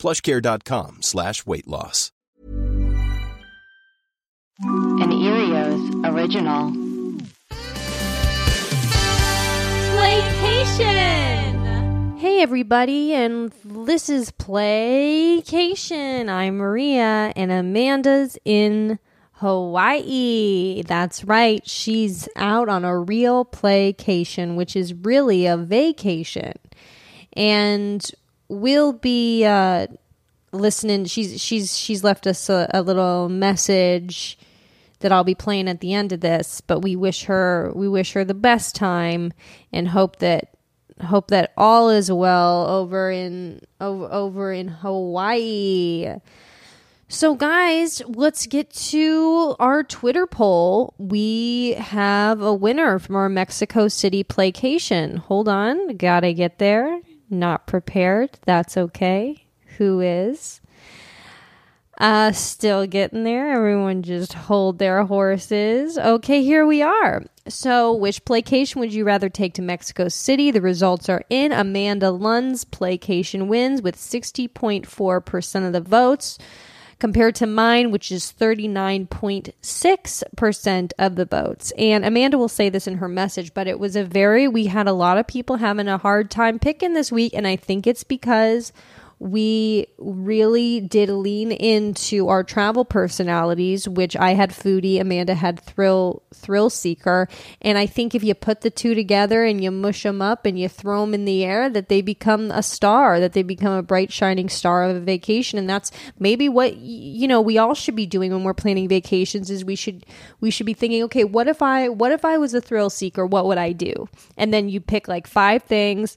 plushcare.com slash weight loss. An Earios original. Playcation! Hey everybody, and this is Playcation. I'm Maria, and Amanda's in Hawaii. That's right, she's out on a real playcation, which is really a vacation. And we'll be uh, listening. She's she's she's left us a, a little message that I'll be playing at the end of this. But we wish her we wish her the best time and hope that hope that all is well over in over, over in Hawaii. So guys, let's get to our Twitter poll. We have a winner from our Mexico City playcation. Hold on, got to get there. Not prepared. That's okay. Who is? Uh, still getting there. Everyone just hold their horses. Okay, here we are. So, which playcation would you rather take to Mexico City? The results are in. Amanda Lund's playcation wins with 60.4% of the votes compared to mine, which is 39.6% of the votes. And Amanda will say this in her message, but it was a very, we had a lot of people having a hard time picking this week. And I think it's because we really did lean into our travel personalities, which I had foodie, Amanda had thrill thrill seeker, and I think if you put the two together and you mush them up and you throw them in the air, that they become a star, that they become a bright shining star of a vacation, and that's maybe what you know we all should be doing when we're planning vacations. Is we should we should be thinking, okay, what if I what if I was a thrill seeker? What would I do? And then you pick like five things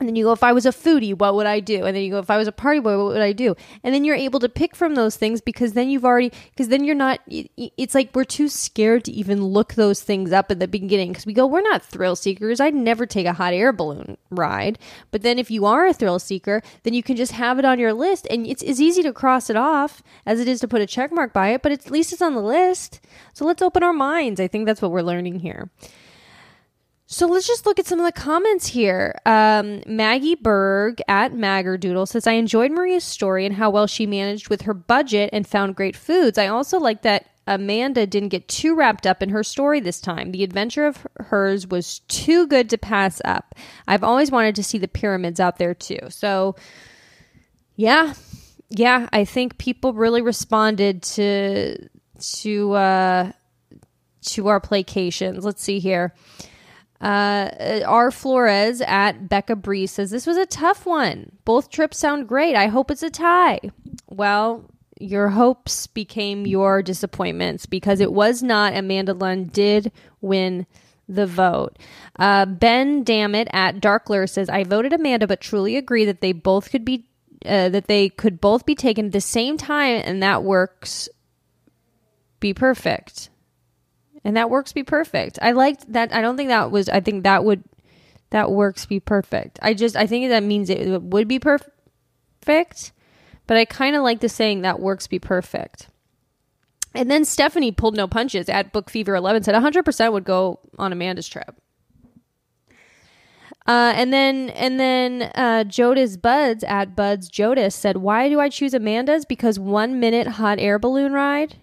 and then you go, if I was a foodie, what would I do? And then you go, if I was a party boy, what would I do? And then you're able to pick from those things because then you've already, because then you're not, it's like we're too scared to even look those things up at the beginning because we go, we're not thrill seekers. I'd never take a hot air balloon ride. But then if you are a thrill seeker, then you can just have it on your list and it's as easy to cross it off as it is to put a check mark by it, but at least it's on the list. So let's open our minds. I think that's what we're learning here. So let's just look at some of the comments here. Um, Maggie Berg at Maggerdoodle says, I enjoyed Maria's story and how well she managed with her budget and found great foods. I also like that Amanda didn't get too wrapped up in her story this time. The adventure of hers was too good to pass up. I've always wanted to see the pyramids out there too. So, yeah, yeah, I think people really responded to to uh, to our playcations. Let's see here. Uh, R. Flores at Becca Bree says this was a tough one. Both trips sound great. I hope it's a tie. Well, your hopes became your disappointments because it was not. Amanda Lund did win the vote. Uh, ben Dammit at Darkler says I voted Amanda, but truly agree that they both could be uh, that they could both be taken at the same time, and that works. Be perfect and that works be perfect. I liked that. I don't think that was. I think that would that works be perfect. I just I think that means it would be perfect, but I kind of like the saying that works be perfect. And then Stephanie pulled no punches at Book Fever 11 said 100% would go on Amanda's trip. Uh, and then and then uh, Jodas Buds at Buds Jodas said, "Why do I choose Amanda's? Because one minute hot air balloon ride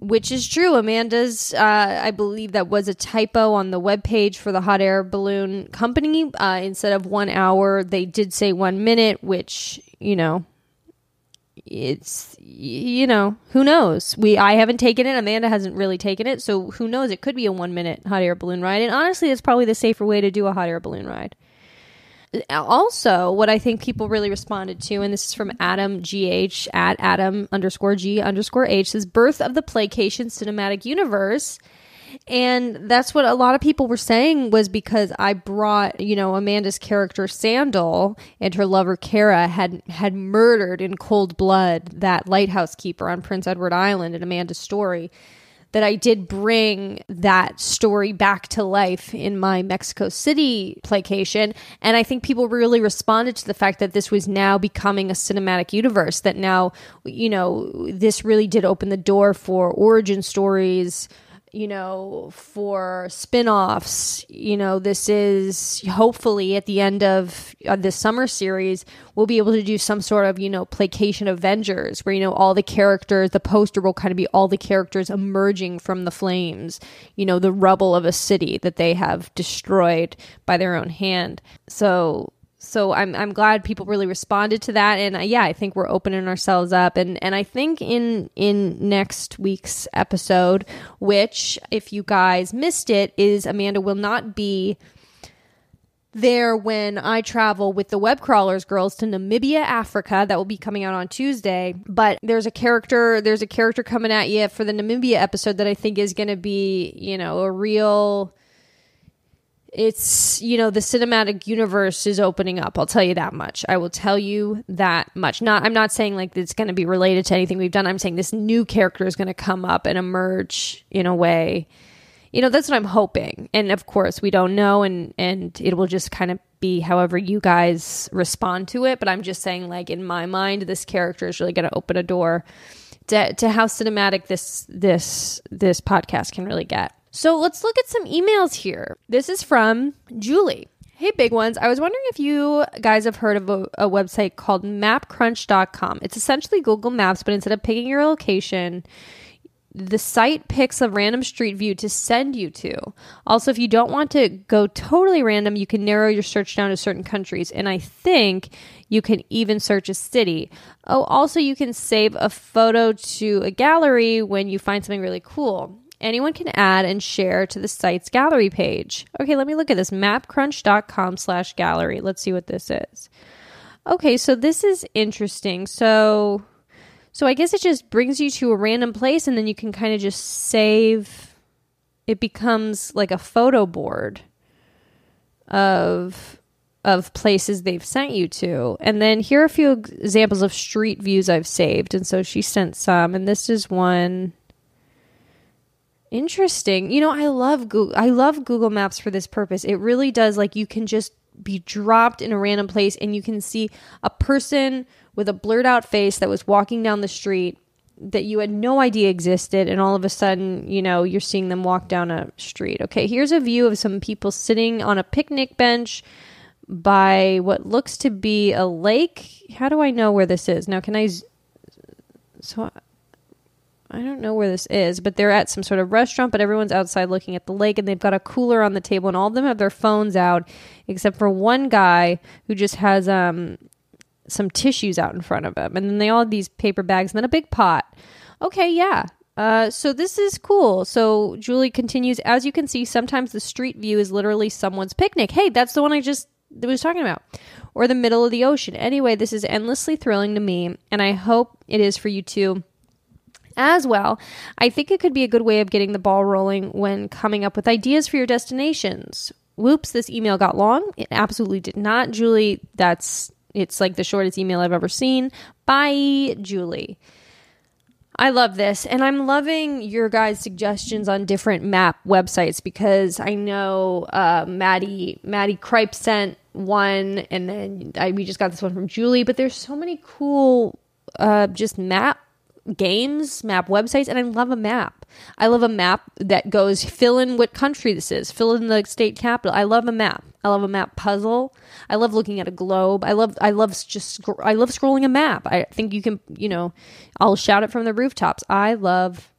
which is true. Amanda's, uh, I believe that was a typo on the web page for the hot air balloon company. Uh, instead of one hour, they did say one minute, which, you know, it's, you know, who knows? We, I haven't taken it. Amanda hasn't really taken it. So who knows? It could be a one minute hot air balloon ride. And honestly, it's probably the safer way to do a hot air balloon ride also what i think people really responded to and this is from adam gh at adam underscore g underscore h says birth of the playcation cinematic universe. And that's what a lot of people were saying was because I brought, you know, Amanda's character Sandal and her lover Kara had had murdered in cold blood that lighthouse keeper on Prince Edward Island in Amanda's story that I did bring that story back to life in my Mexico City playcation. And I think people really responded to the fact that this was now becoming a cinematic universe, that now, you know, this really did open the door for origin stories you know, for spin-offs, you know, this is hopefully at the end of, of this summer series, we'll be able to do some sort of, you know, playcation Avengers where, you know, all the characters, the poster will kind of be all the characters emerging from the flames, you know, the rubble of a city that they have destroyed by their own hand. So so I'm I'm glad people really responded to that, and uh, yeah, I think we're opening ourselves up, and and I think in in next week's episode, which if you guys missed it, is Amanda will not be there when I travel with the web crawlers girls to Namibia, Africa. That will be coming out on Tuesday. But there's a character, there's a character coming at you for the Namibia episode that I think is going to be, you know, a real it's you know the cinematic universe is opening up. I'll tell you that much. I will tell you that much. Not i'm not saying like it's going to be related to anything we've done. I'm saying this new character is going to come up and emerge in a way. You know that's what i'm hoping. And of course we don't know and and it will just kind of be however you guys respond to it. But i'm just saying like in my mind this character is really going to open a door to, to how cinematic this this this podcast can really get so let's look at some emails here. This is from Julie. Hey, big ones. I was wondering if you guys have heard of a, a, website called mapcrunch.com. It's essentially Google Maps, but instead of picking your location, the site picks a random street view to send you to. Also, if you don't want to go totally random, you can narrow your search down to certain countries. And I think you can even search a city. Oh, also, you can save a photo to a gallery when you find something really cool anyone can add and share to the site's gallery page. Okay, let me look at this mapcrunch.com slash gallery. Let's see what this is. Okay, so this is interesting. So so I guess it just brings you to a random place and then you can kind of just save it becomes like a photo board of of places they've sent you to. And then here are a few examples of street views I've saved. And so she sent some and this is one Interesting. You know, I love Google I love Google Maps for this purpose. It really does like you can just be dropped in a random place and you can see a person with a blurred out face that was walking down the street that you had no idea existed and all of a sudden, you know, you're seeing them walk down a street. Okay, here's a view of some people sitting on a picnic bench by what looks to be a lake. How do I know where this is? Now, can I so I don't know where this is, but they're at some sort of restaurant, but everyone's outside looking at the lake and they've got a cooler on the table and all of them have their phones out except for one guy who just has um some tissues out in front of him. And then they all have these paper bags and then a big pot. Okay, yeah. Uh, so this is cool. So Julie continues, as you can see, sometimes the street view is literally someone's picnic. Hey, that's the one I just was talking about. Or the middle of the ocean. Anyway, this is endlessly thrilling to me, and I hope it is for you too as well. I think it could be a good way of getting the ball rolling when coming up with ideas for your destinations. Whoops, this email got long. It absolutely did not. Julie, that's it's like the shortest email I've ever seen. Bye, Julie. I love this. And I'm loving your guys' suggestions on different map websites because I know uh, Maddie Maddie Kripe sent one and then I, we just got this one from Julie, but there's so many cool uh, just map games, map websites, and I love a map. I love a map that goes fill in what country this is, fill in the state capital. I love a map. I love a map puzzle. I love looking at a globe. I love I love just I love scrolling a map. I think you can, you know, I'll shout it from the rooftops. I love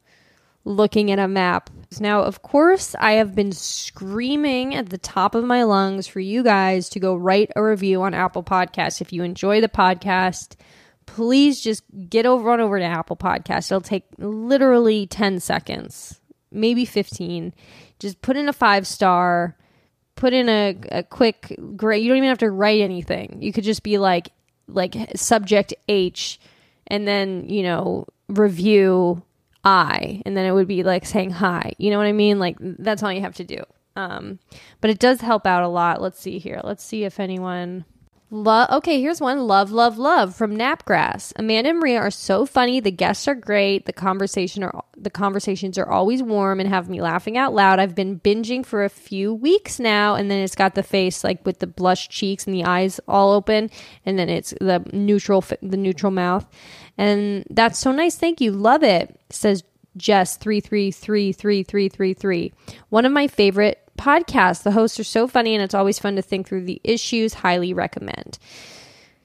looking at a map. Now, of course, I have been screaming at the top of my lungs for you guys to go write a review on Apple Podcasts if you enjoy the podcast please just get over on over to Apple Podcast. It'll take literally 10 seconds, maybe 15. Just put in a five star, put in a, a quick great. You don't even have to write anything. You could just be like like subject H and then, you know, review I, and then it would be like saying hi. You know what I mean? Like that's all you have to do. Um, but it does help out a lot. Let's see here. Let's see if anyone. Love. Okay, here's one. Love, love, love from Napgrass. Amanda and Maria are so funny. The guests are great. The conversation are the conversations are always warm and have me laughing out loud. I've been binging for a few weeks now, and then it's got the face like with the blush cheeks and the eyes all open, and then it's the neutral the neutral mouth, and that's so nice. Thank you. Love it. Says Jess three three three three three three three. One of my favorite podcasts. The hosts are so funny, and it's always fun to think through the issues. Highly recommend.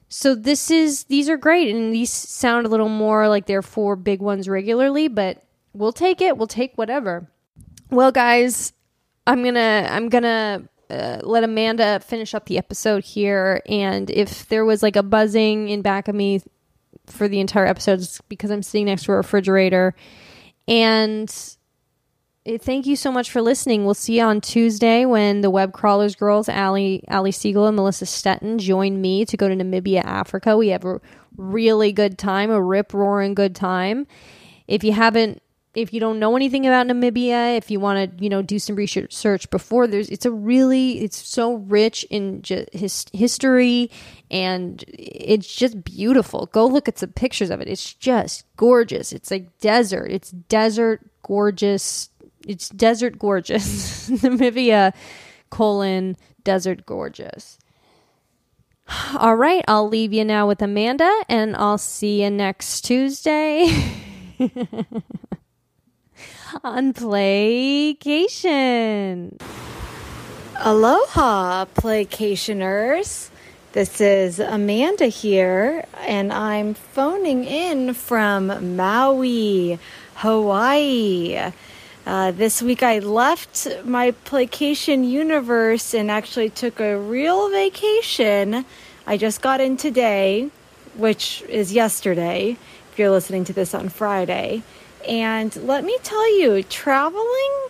So this is these are great, and these sound a little more like they're four big ones regularly, but we'll take it. We'll take whatever. Well, guys, I'm gonna I'm gonna uh, let Amanda finish up the episode here, and if there was like a buzzing in back of me for the entire episode, it's because I'm sitting next to a refrigerator, and Eh, thank you so much for listening. We'll see you on Tuesday when the web crawlers girls, Ali Ali Siegel and Melissa Stetten, join me to go to Namibia, Africa. We have a really good time, a rip roaring good time. If you haven't if you don't know anything about Namibia, if you want to, you know, do some research before, there's it's a really it's so rich in just his history and it's just beautiful. Go look at some pictures of it. It's just gorgeous. It's like desert. It's desert gorgeous it's desert gorgeous. Namibia colon desert gorgeous. All right, I'll leave you now with Amanda and I'll see you next Tuesday on Playcation. Aloha, Playcationers. This is Amanda here, and I'm phoning in from Maui, Hawaii. Uh, this week I left my playcation universe and actually took a real vacation. I just got in today, which is yesterday, if you're listening to this on Friday. And let me tell you, traveling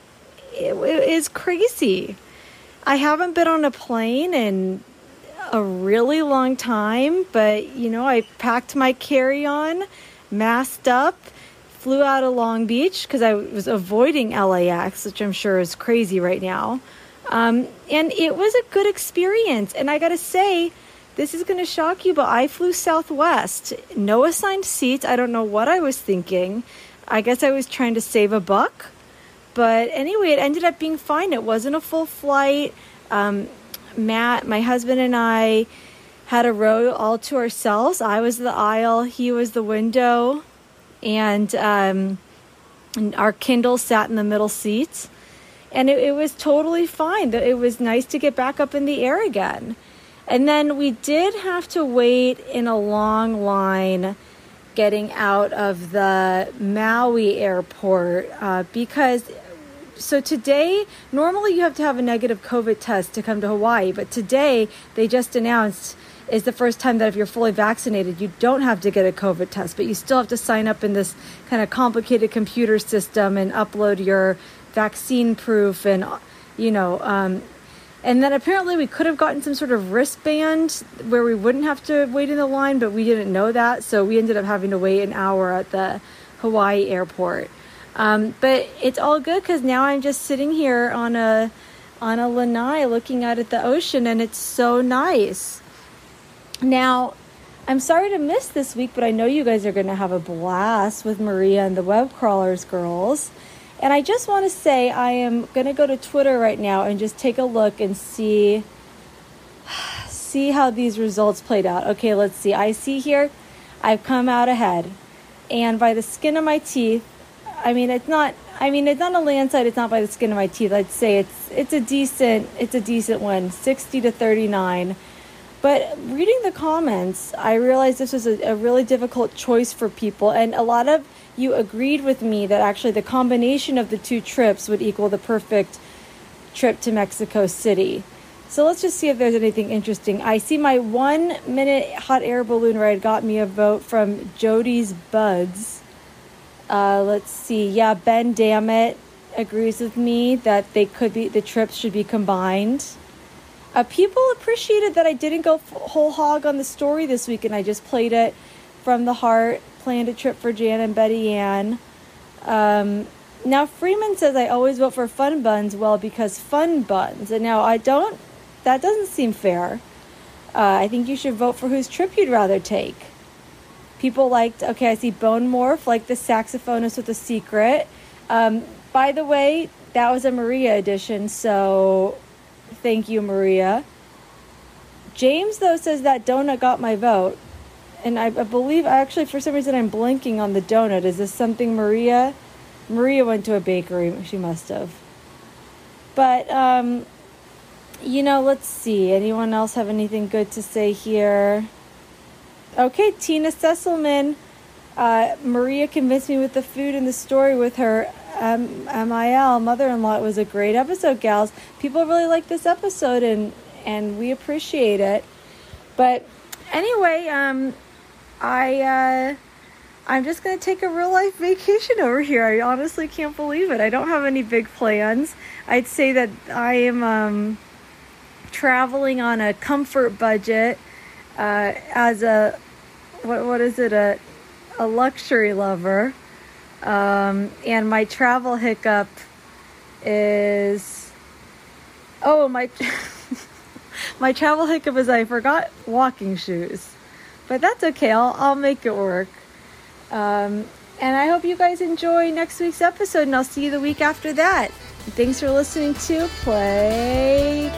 is crazy. I haven't been on a plane in a really long time, but you know, I packed my carry on, masked up flew out of Long Beach because I was avoiding LAX, which I'm sure is crazy right now. Um, and it was a good experience. And I got to say, this is going to shock you, but I flew Southwest. No assigned seats. I don't know what I was thinking. I guess I was trying to save a buck. But anyway, it ended up being fine. It wasn't a full flight. Um, Matt, my husband, and I had a row all to ourselves. I was the aisle, he was the window and, um, our Kindle sat in the middle seats, and it, it was totally fine. It was nice to get back up in the air again. And then we did have to wait in a long line getting out of the Maui airport uh, because so today normally you have to have a negative covid test to come to hawaii but today they just announced is the first time that if you're fully vaccinated, you don't have to get a COVID test, but you still have to sign up in this kind of complicated computer system and upload your vaccine proof and, you know, um, and then apparently we could have gotten some sort of wristband where we wouldn't have to wait in the line, but we didn't know that. So we ended up having to wait an hour at the Hawaii airport. Um, but it's all good because now I'm just sitting here on a on a lanai looking out at the ocean and it's so nice. Now, I'm sorry to miss this week, but I know you guys are going to have a blast with Maria and the Web Crawlers girls. And I just want to say I am going to go to Twitter right now and just take a look and see see how these results played out. Okay, let's see. I see here I've come out ahead. And by the skin of my teeth, I mean it's not I mean it's not a landslide, it's not by the skin of my teeth. I'd say it's it's a decent it's a decent one. 60 to 39 but reading the comments, I realized this was a, a, really difficult choice for people, and a lot of you agreed with me that actually the combination of the two trips would equal the perfect trip to Mexico City. So let's just see if there's anything interesting. I see my one minute hot air balloon ride got me a vote from Jody's Buds. Uh, let's see. Yeah, Ben Dammit agrees with me that they could be the trips should be combined. Uh, people appreciated that I didn't go whole hog on the story this week and I just played it from the heart, planned a trip for Jan and Betty Ann. Um, now Freeman says I always vote for fun buns. Well, because fun buns. And now I don't. That doesn't seem fair. Uh, I think you should vote for whose trip you'd rather take. People liked. Okay, I see Bone Morph, like the saxophonist with a secret. Um, by the way, that was a Maria edition, so thank you, Maria. James, though, says that donut got my vote. And I, believe, actually, for some reason, I'm blinking on the donut. Is this something Maria? Maria went to a bakery. She must have. But, um, you know, let's see. Anyone else have anything good to say here? Okay, Tina Sesselman. Uh, Maria convinced me with the food and the story with her um, MIL mother-in-law. It was a great episode, gals. People really like this episode, and and we appreciate it. But anyway, um, I uh, I'm just gonna take a real life vacation over here. I honestly can't believe it. I don't have any big plans. I'd say that I am um, traveling on a comfort budget uh, as a what what is it a a luxury lover. Um, and my travel hiccup is oh my my travel hiccup is I forgot walking shoes, but that's okay. I'll I'll make it work. Um, and I hope you guys enjoy next week's episode, and I'll see you the week after that. Thanks for listening to Playcation.